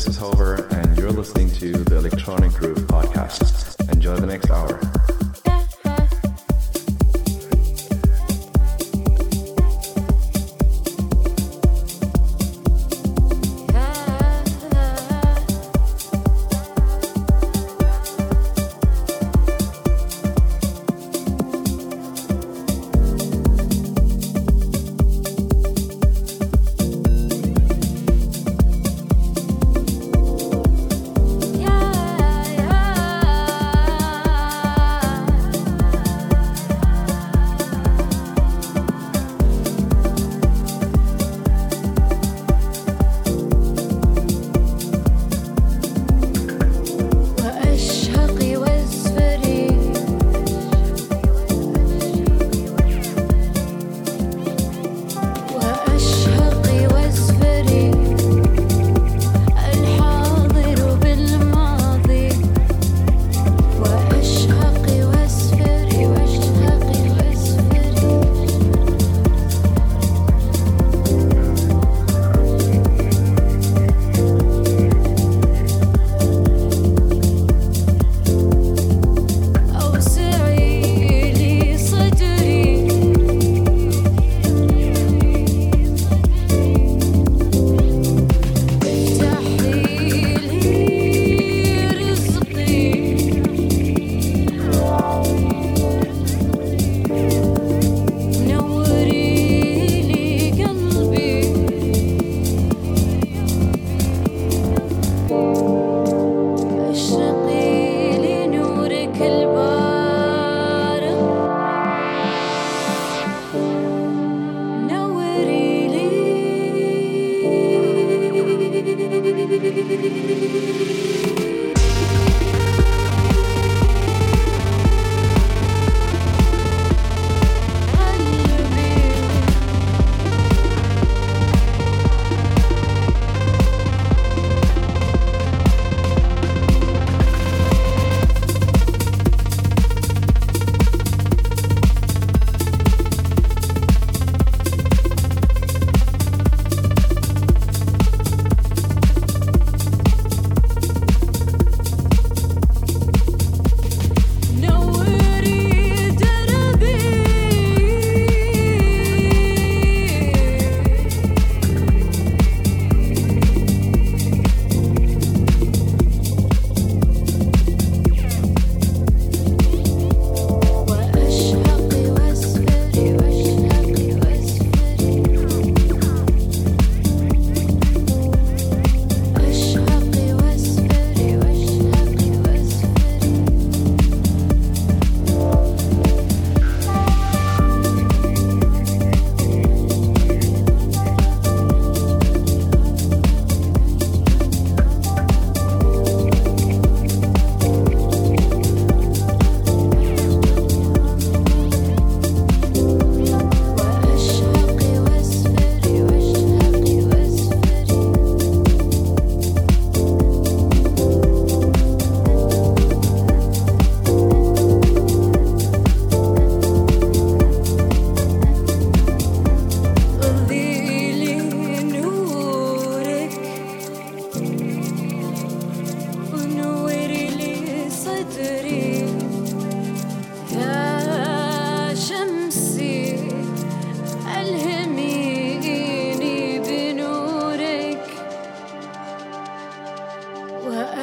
this is Hover, and you're listening to the Electronic Groove Podcast. Enjoy the next hour.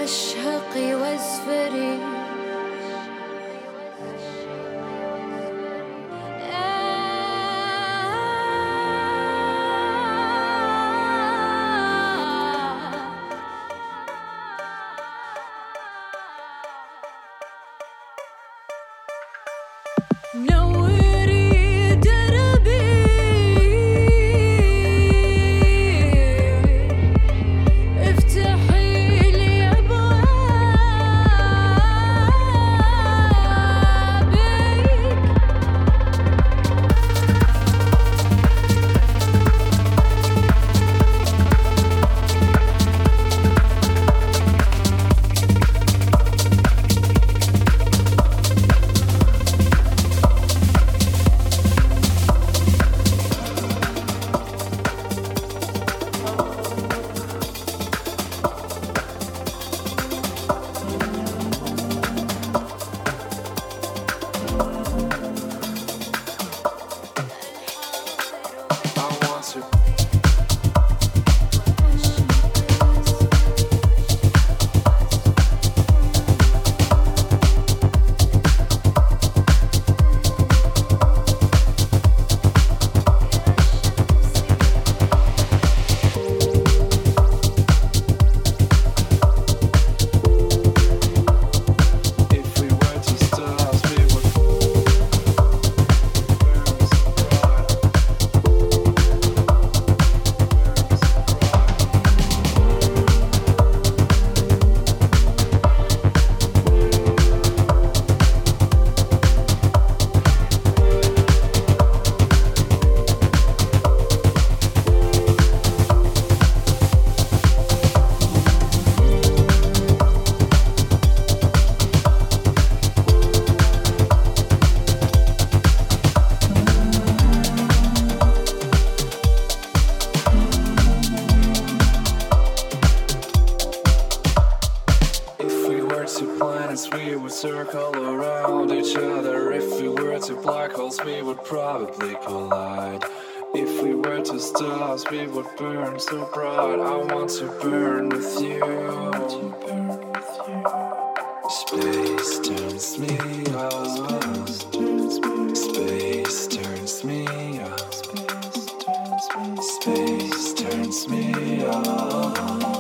واشهقي واسفري circle around each other. If we were two black holes, we would probably collide. If we were two stars, we would burn so bright. I want to burn with you. Space turns me on. Space turns me on. Space turns me on.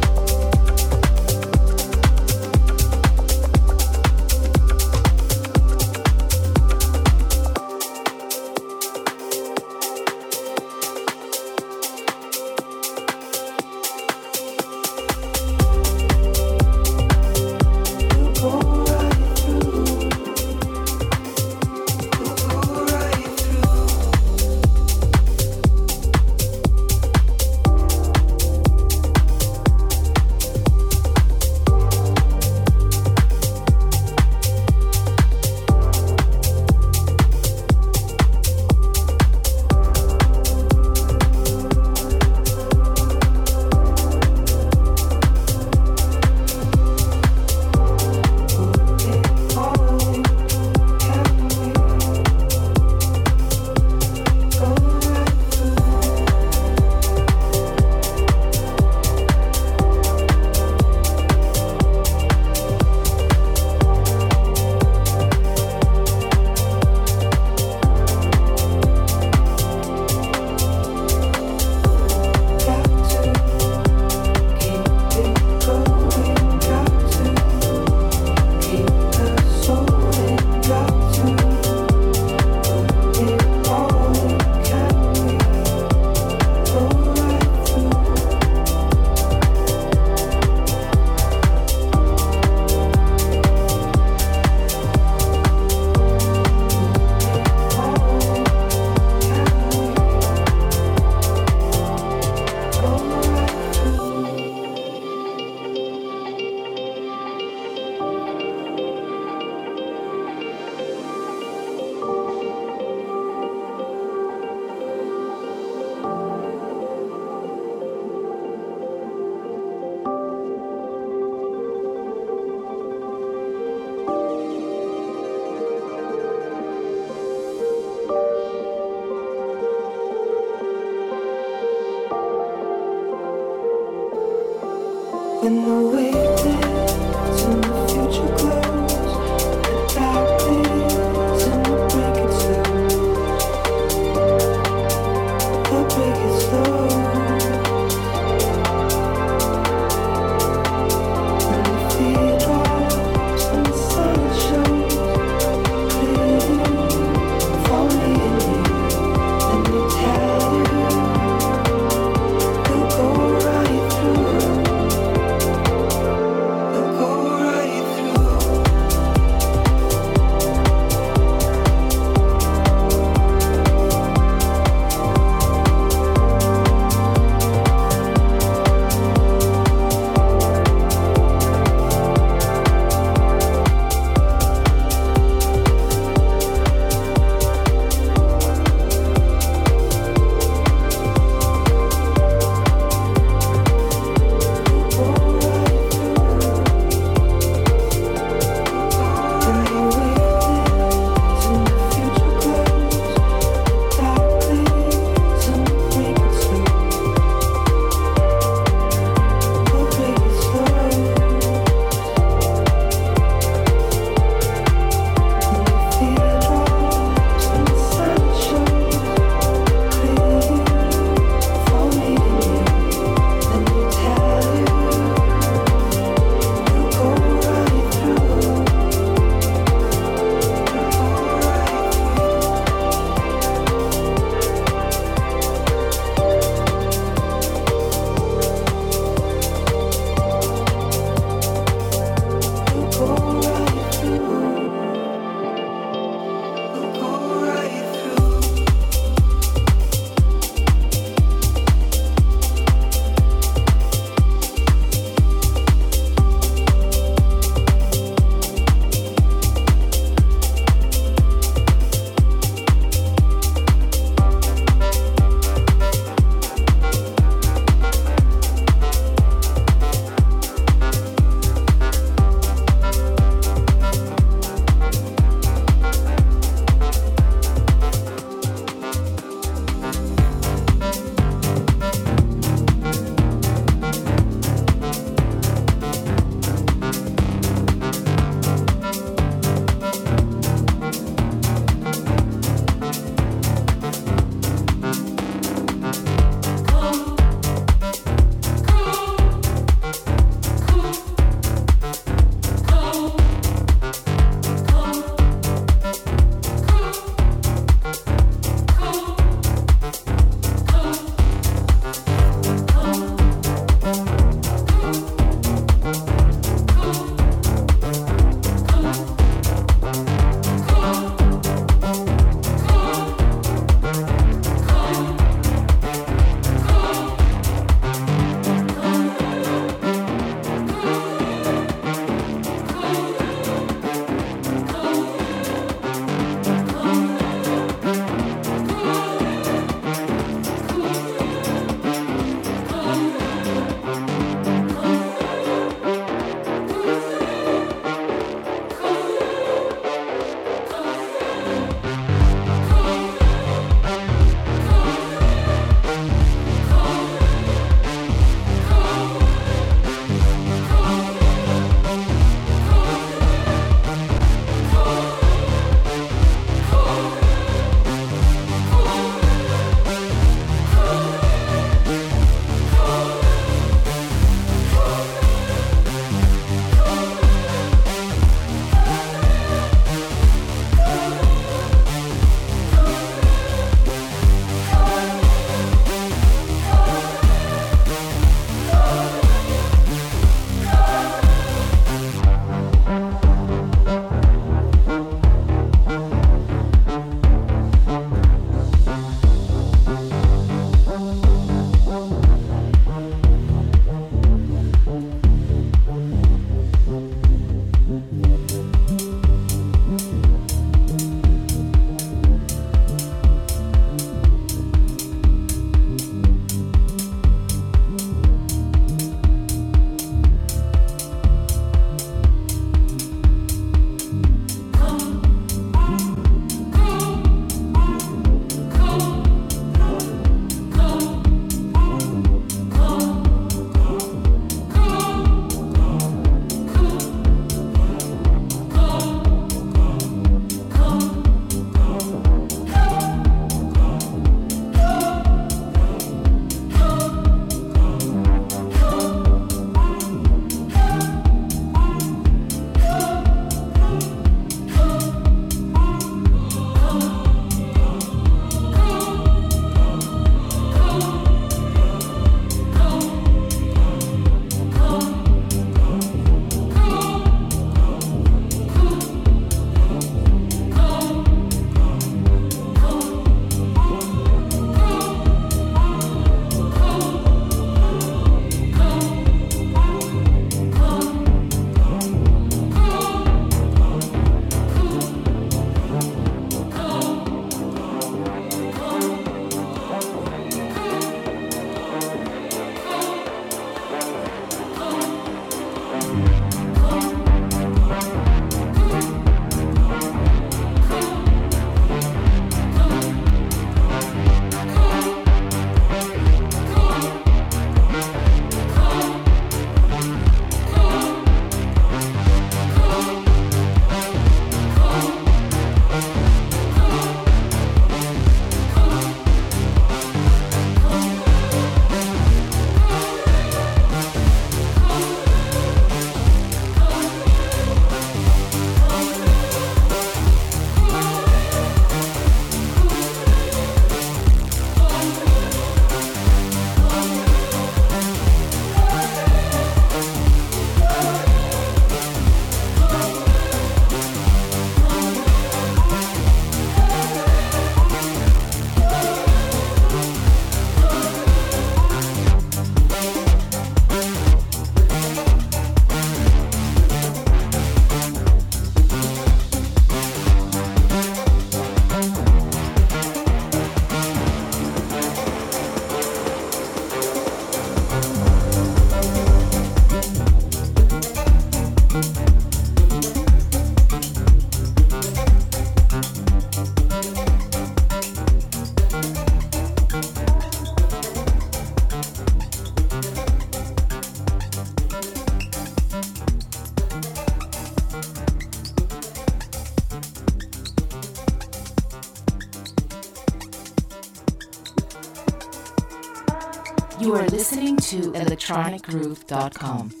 electronicgroove.com.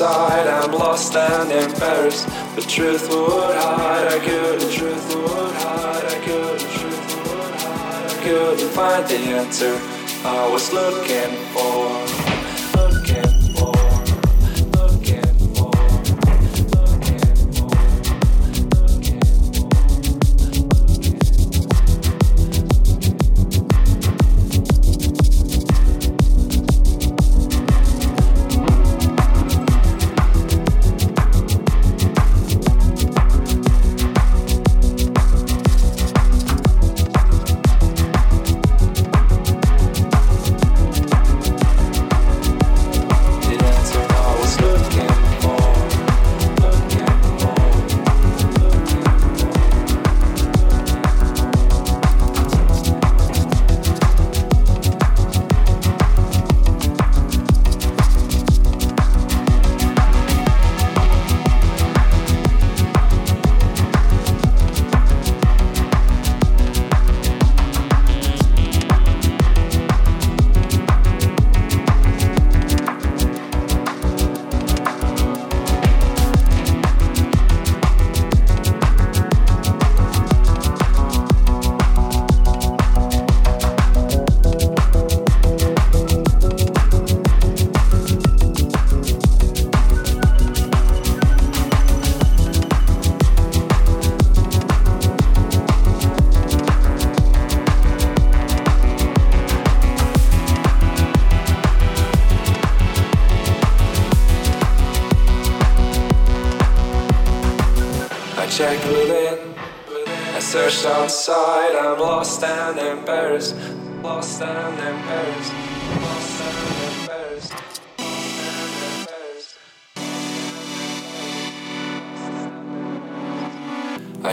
outside, I'm lost and embarrassed. The truth would hide, I couldn't, truth would hide, I couldn't, truth would hide, I couldn't find the answer I was looking for.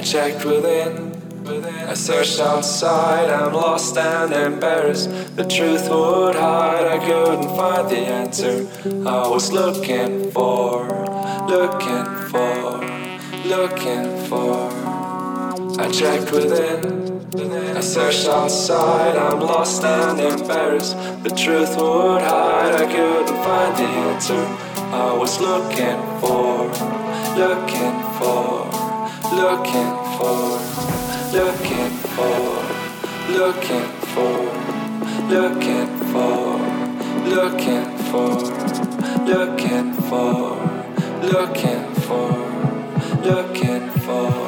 Checked within. I searched outside, I'm lost and embarrassed. The truth would hide, I couldn't find the answer I was looking for, looking for, looking for. I checked within, I searched outside, I'm lost and embarrassed. The truth would hide, I couldn't find the answer I was looking for, looking for looking for, looking for, looking for, looking for, looking for, looking for, looking for, looking for,